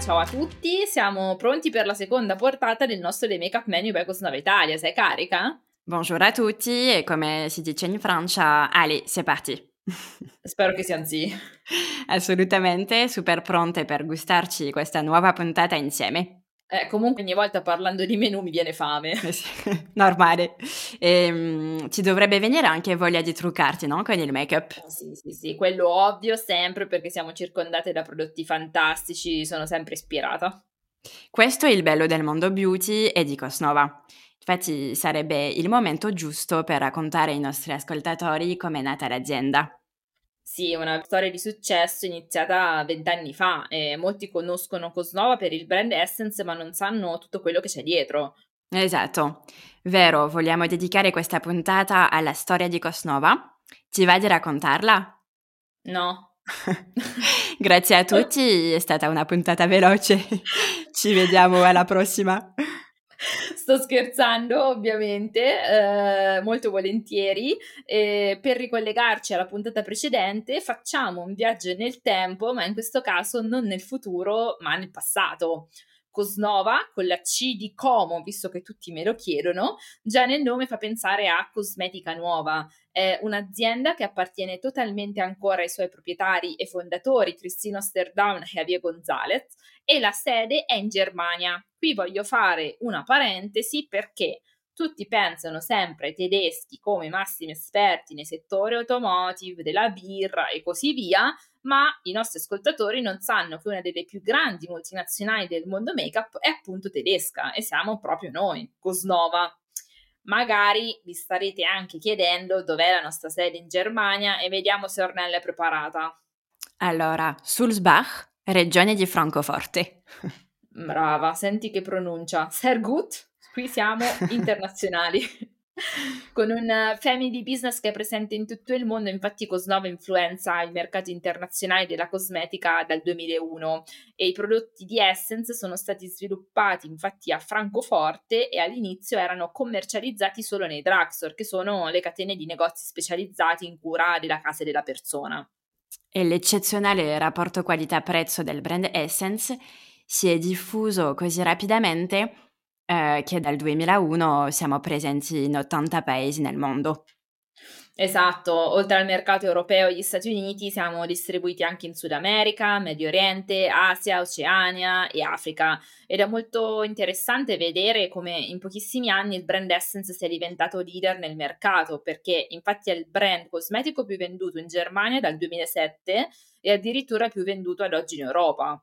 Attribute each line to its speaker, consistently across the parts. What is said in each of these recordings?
Speaker 1: ciao a tutti, siamo pronti per la seconda portata del nostro The Makeup Menu by Cosnova Italia, sei carica?
Speaker 2: Bonjour a tutti e come si dice in Francia, allez, c'est parti.
Speaker 1: Spero che siano sì.
Speaker 2: Assolutamente, super pronte per gustarci questa nuova puntata insieme.
Speaker 1: Eh, comunque ogni volta parlando di menù mi viene fame.
Speaker 2: Eh normale. E, um, ti dovrebbe venire anche voglia di truccarti, no? Con il make-up.
Speaker 1: Sì, sì, sì, quello ovvio sempre perché siamo circondate da prodotti fantastici, sono sempre ispirata.
Speaker 2: Questo è il bello del mondo beauty e di Cosnova. Infatti sarebbe il momento giusto per raccontare ai nostri ascoltatori come è nata l'azienda.
Speaker 1: Sì, una storia di successo iniziata vent'anni fa e molti conoscono Cosnova per il brand Essence ma non sanno tutto quello che c'è dietro.
Speaker 2: Esatto, vero, vogliamo dedicare questa puntata alla storia di Cosnova? Ti va di raccontarla?
Speaker 1: No.
Speaker 2: Grazie a tutti, è stata una puntata veloce. Ci vediamo alla prossima.
Speaker 1: Sto scherzando, ovviamente, eh, molto volentieri. E per ricollegarci alla puntata precedente, facciamo un viaggio nel tempo, ma in questo caso non nel futuro, ma nel passato. Cosnova, con la C di Como, visto che tutti me lo chiedono, già nel nome fa pensare a cosmetica nuova. È un'azienda che appartiene totalmente ancora ai suoi proprietari e fondatori, Cristino Osterdown e Javier Gonzalez, e la sede è in Germania. Qui voglio fare una parentesi perché tutti pensano sempre ai tedeschi come massimi esperti nei settori automotive, della birra e così via, ma i nostri ascoltatori non sanno che una delle più grandi multinazionali del mondo make-up è appunto tedesca e siamo proprio noi, Cosnova. Magari vi starete anche chiedendo dov'è la nostra sede in Germania e vediamo se Ornella è preparata.
Speaker 2: Allora, Sulzbach, regione di Francoforte.
Speaker 1: Brava, senti che pronuncia. Sehr gut, qui siamo internazionali con un family business che è presente in tutto il mondo, infatti Cosnova influenza il mercato internazionale della cosmetica dal 2001 e i prodotti di Essence sono stati sviluppati infatti a Francoforte e all'inizio erano commercializzati solo nei drugstore, che sono le catene di negozi specializzati in cura della casa della persona.
Speaker 2: E l'eccezionale rapporto qualità-prezzo del brand Essence si è diffuso così rapidamente eh, che dal 2001 siamo presenti in 80 paesi nel mondo.
Speaker 1: Esatto, oltre al mercato europeo e agli Stati Uniti siamo distribuiti anche in Sud America, Medio Oriente, Asia, Oceania e Africa ed è molto interessante vedere come in pochissimi anni il brand Essence sia diventato leader nel mercato perché infatti è il brand cosmetico più venduto in Germania dal 2007 e addirittura più venduto ad oggi in Europa.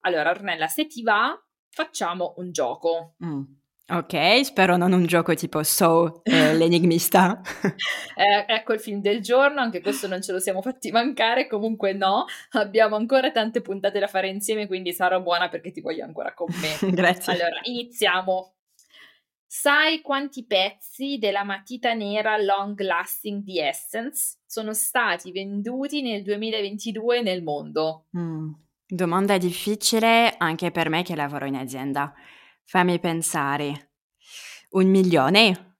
Speaker 1: Allora Ornella, se ti va, facciamo un gioco.
Speaker 2: Mm. Ok, spero non un gioco tipo So, eh, l'enigmista.
Speaker 1: eh, ecco il film del giorno, anche questo non ce lo siamo fatti mancare, comunque no, abbiamo ancora tante puntate da fare insieme, quindi sarò buona perché ti voglio ancora con me.
Speaker 2: Grazie.
Speaker 1: Allora, iniziamo. Sai quanti pezzi della matita nera long lasting di Essence sono stati venduti nel 2022 nel mondo?
Speaker 2: Mm. Domanda difficile anche per me che lavoro in azienda. Fammi pensare. Un milione?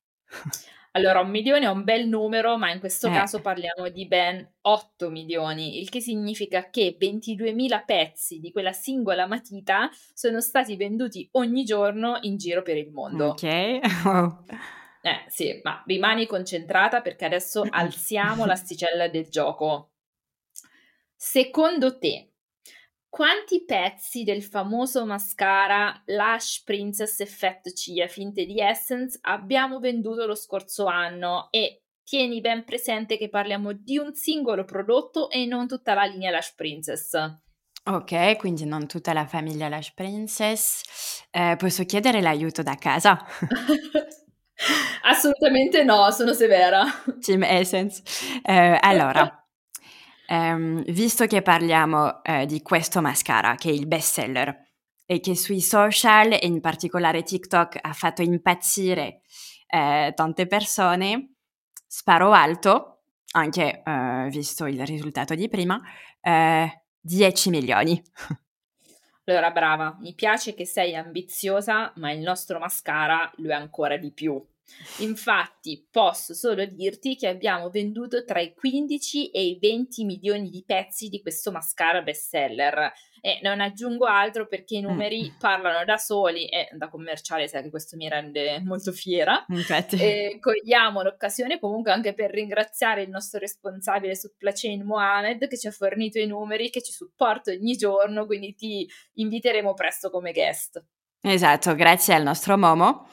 Speaker 1: Allora, un milione è un bel numero, ma in questo eh. caso parliamo di ben 8 milioni, il che significa che 22.000 pezzi di quella singola matita sono stati venduti ogni giorno in giro per il mondo.
Speaker 2: Ok. Oh.
Speaker 1: Eh sì, ma rimani concentrata perché adesso alziamo l'asticella del gioco. Secondo te, quanti pezzi del famoso mascara Lash Princess Effetto Ciglia Finte di Essence abbiamo venduto lo scorso anno e tieni ben presente che parliamo di un singolo prodotto e non tutta la linea Lash Princess.
Speaker 2: Ok, quindi non tutta la famiglia Lash Princess. Eh, posso chiedere l'aiuto da casa?
Speaker 1: Assolutamente no, sono severa.
Speaker 2: Team Essence. Eh, allora, Um, visto che parliamo uh, di questo mascara, che è il best seller, e che sui social, e in particolare TikTok, ha fatto impazzire uh, tante persone, sparo alto, anche uh, visto il risultato di prima, 10 milioni.
Speaker 1: Allora, brava, mi piace che sei ambiziosa, ma il nostro mascara lo è ancora di più. Infatti, posso solo dirti che abbiamo venduto tra i 15 e i 20 milioni di pezzi di questo mascara bestseller E non aggiungo altro perché i mm. numeri mm. parlano da soli e da commerciale sai che questo mi rende molto fiera.
Speaker 2: Infatti.
Speaker 1: E cogliamo l'occasione comunque anche per ringraziare il nostro responsabile supply chain Mohamed che ci ha fornito i numeri, che ci supporta ogni giorno, quindi ti inviteremo presto come guest.
Speaker 2: Esatto, grazie al nostro Momo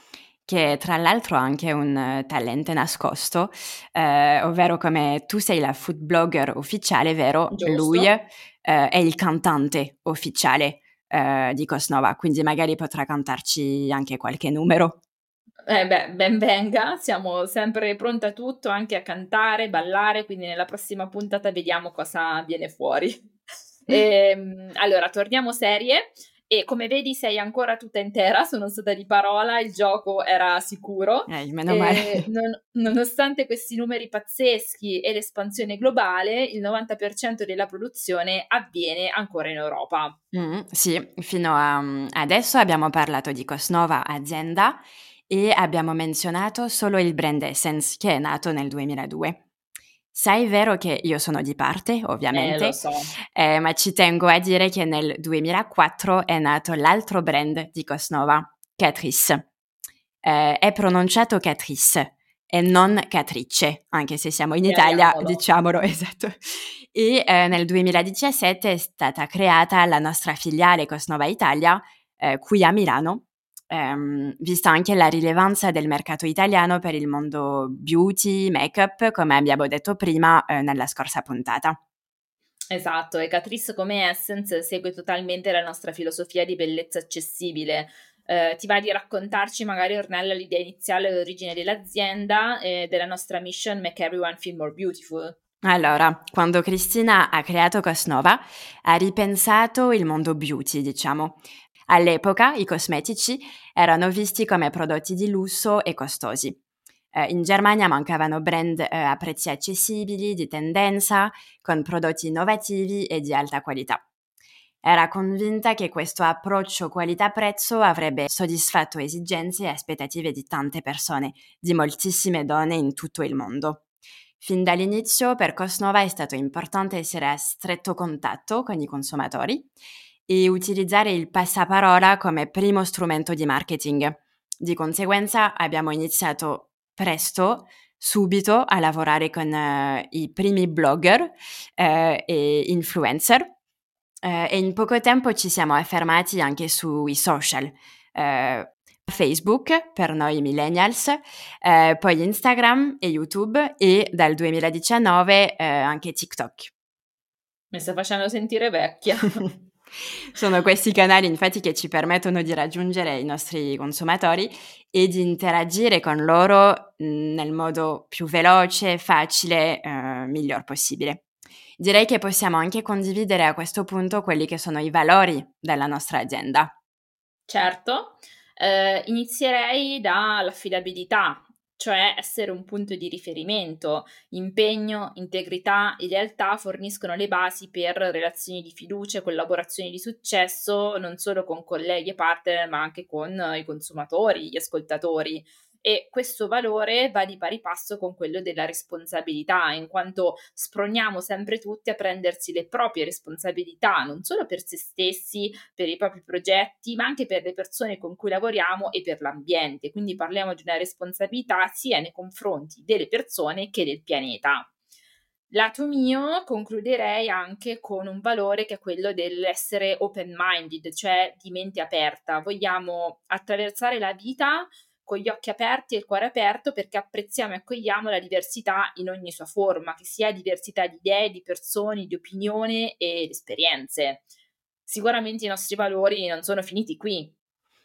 Speaker 2: che tra l'altro ha anche un uh, talento nascosto, uh, ovvero come tu sei la food blogger ufficiale, vero?
Speaker 1: Giusto.
Speaker 2: Lui uh, è il cantante ufficiale di Cosnova, quindi magari potrà cantarci anche qualche numero.
Speaker 1: Eh beh, ben venga, siamo sempre pronti a tutto, anche a cantare, ballare, quindi nella prossima puntata vediamo cosa viene fuori. e, ehm, allora, torniamo serie. E come vedi sei ancora tutta intera, sono stata di parola, il gioco era sicuro.
Speaker 2: Eh, meno male.
Speaker 1: Non, nonostante questi numeri pazzeschi e l'espansione globale, il 90% della produzione avviene ancora in Europa.
Speaker 2: Mm, sì, fino a mm, adesso abbiamo parlato di Cosnova azienda e abbiamo menzionato solo il brand Essence che è nato nel 2002. Sai vero che io sono di parte, ovviamente,
Speaker 1: eh, so.
Speaker 2: eh, ma ci tengo a dire che nel 2004 è nato l'altro brand di Cosnova, Catrice. Eh, è pronunciato Catrice e non Catrice, anche se siamo in Italia, diciamolo, esatto. E eh, nel 2017 è stata creata la nostra filiale Cosnova Italia, eh, qui a Milano, ehm, vista anche la rilevanza del mercato italiano per il mondo beauty, make-up, come abbiamo detto prima eh, nella scorsa puntata.
Speaker 1: Esatto, e Catrice come Essence segue totalmente la nostra filosofia di bellezza accessibile. Eh, ti va di raccontarci magari Ornella l'idea iniziale e l'origine dell'azienda e della nostra mission Make Everyone Feel More Beautiful?
Speaker 2: Allora, quando Cristina ha creato Cosnova, ha ripensato il mondo beauty, diciamo, All'epoca i cosmetici erano visti come prodotti di lusso e costosi. Eh, in Germania mancavano brand eh, a prezzi accessibili, di tendenza, con prodotti innovativi e di alta qualità. Era convinta che questo approccio qualità-prezzo avrebbe soddisfatto esigenze e aspettative di tante persone, di moltissime donne in tutto il mondo. Fin dall'inizio per Cosnova è stato importante essere a stretto contatto con i consumatori e utilizzare il passaparola come primo strumento di marketing. Di conseguenza abbiamo iniziato presto, subito, a lavorare con uh, i primi blogger uh, e influencer uh, e in poco tempo ci siamo affermati anche sui social. Facebook per noi millennials, poi Instagram e YouTube e dal 2019 anche TikTok.
Speaker 1: Mi sta facendo sentire vecchia.
Speaker 2: Sono questi canali infatti che ci permettono di raggiungere i nostri consumatori e di interagire con loro nel modo più veloce, facile, eh, miglior possibile. Direi che possiamo anche condividere a questo punto quelli che sono i valori della nostra azienda.
Speaker 1: Certo, eh, inizierei dall'affidabilità, cioè essere un punto di riferimento. Impegno, integrità e lealtà forniscono le basi per relazioni di fiducia e collaborazioni di successo non solo con colleghi e partner, ma anche con i consumatori, gli ascoltatori e questo valore va di pari passo con quello della responsabilità, in quanto sproniamo sempre tutti a prendersi le proprie responsabilità, non solo per se stessi, per i propri progetti, ma anche per le persone con cui lavoriamo e per l'ambiente. Quindi parliamo di una responsabilità sia nei confronti delle persone che del pianeta. Lato mio, concluderei anche con un valore che è quello dell'essere open-minded, cioè di mente aperta. Vogliamo attraversare la vita con gli occhi aperti e il cuore aperto perché apprezziamo e accogliamo la diversità in ogni sua forma, che sia diversità di idee, di persone, di opinioni e di esperienze. Sicuramente i nostri valori non sono finiti qui.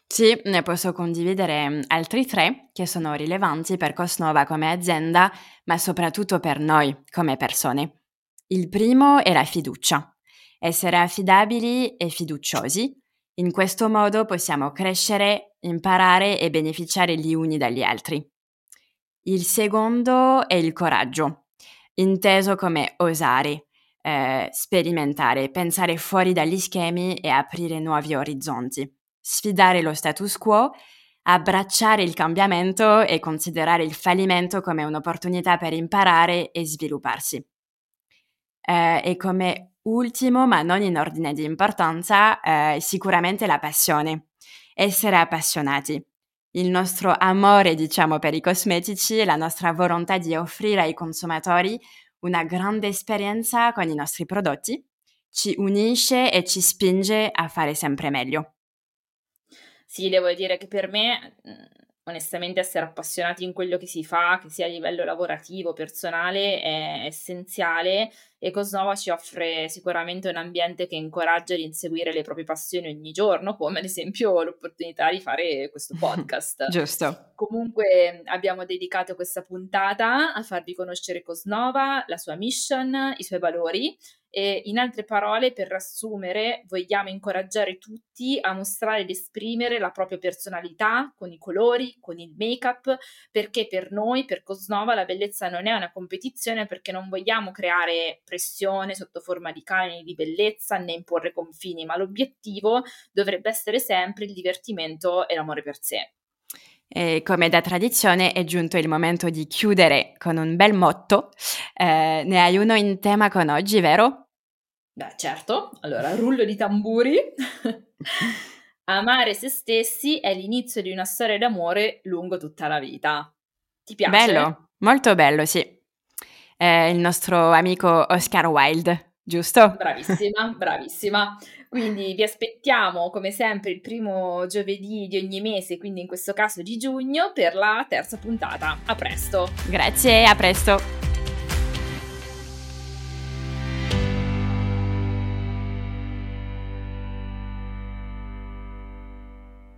Speaker 2: Sì, ne posso condividere mm, altri tre che sono rilevanti per Cosnova come azienda, ma soprattutto per noi come persone. Il primo è la fiducia. Essere affidabili e fiduciosi. In questo modo possiamo crescere imparare e beneficiare gli uni dagli altri. Il secondo è il coraggio, inteso come osare, eh, sperimentare, pensare fuori dagli schemi e aprire nuovi orizzonti, sfidare lo status quo, abbracciare il cambiamento e considerare il fallimento come un'opportunità per imparare e svilupparsi. Eh, e come ultimo, ma non in ordine di importanza, eh, sicuramente la passione. Essere appassionati. Il nostro amore, diciamo, per i cosmetici e la nostra volontà di offrire ai consumatori una grande esperienza con i nostri prodotti ci unisce e ci spinge a fare sempre meglio.
Speaker 1: Sì, devo dire che per me onestamente essere appassionati in quello che si fa, che sia a livello lavorativo, personale, è essenziale e Cosnova ci offre sicuramente un ambiente che incoraggia ad inseguire le proprie passioni ogni giorno, come ad esempio l'opportunità di fare questo podcast.
Speaker 2: Giusto.
Speaker 1: Comunque abbiamo dedicato questa puntata a farvi conoscere Cosnova, la sua mission, i suoi valori e in altre parole, per riassumere, vogliamo incoraggiare tutti a mostrare ed esprimere la propria personalità con i colori, con il make-up, perché per noi, per Cosnova, la bellezza non è una competizione perché non vogliamo creare pressione sotto forma di canoni di bellezza né imporre confini, ma l'obiettivo dovrebbe essere sempre il divertimento e l'amore per sé.
Speaker 2: E come da tradizione è giunto il momento di chiudere con un bel motto. Eh, ne hai uno in tema con oggi, vero?
Speaker 1: Beh, certo. Allora, rullo di tamburi. Amare se stessi è l'inizio di una storia d'amore lungo tutta la vita. Ti piace?
Speaker 2: Bello, molto bello, sì. È il nostro amico Oscar Wilde, giusto?
Speaker 1: Bravissima, bravissima. Quindi vi aspettiamo come sempre il primo giovedì di ogni mese, quindi in questo caso di giugno, per la terza puntata. A presto.
Speaker 2: Grazie, a presto.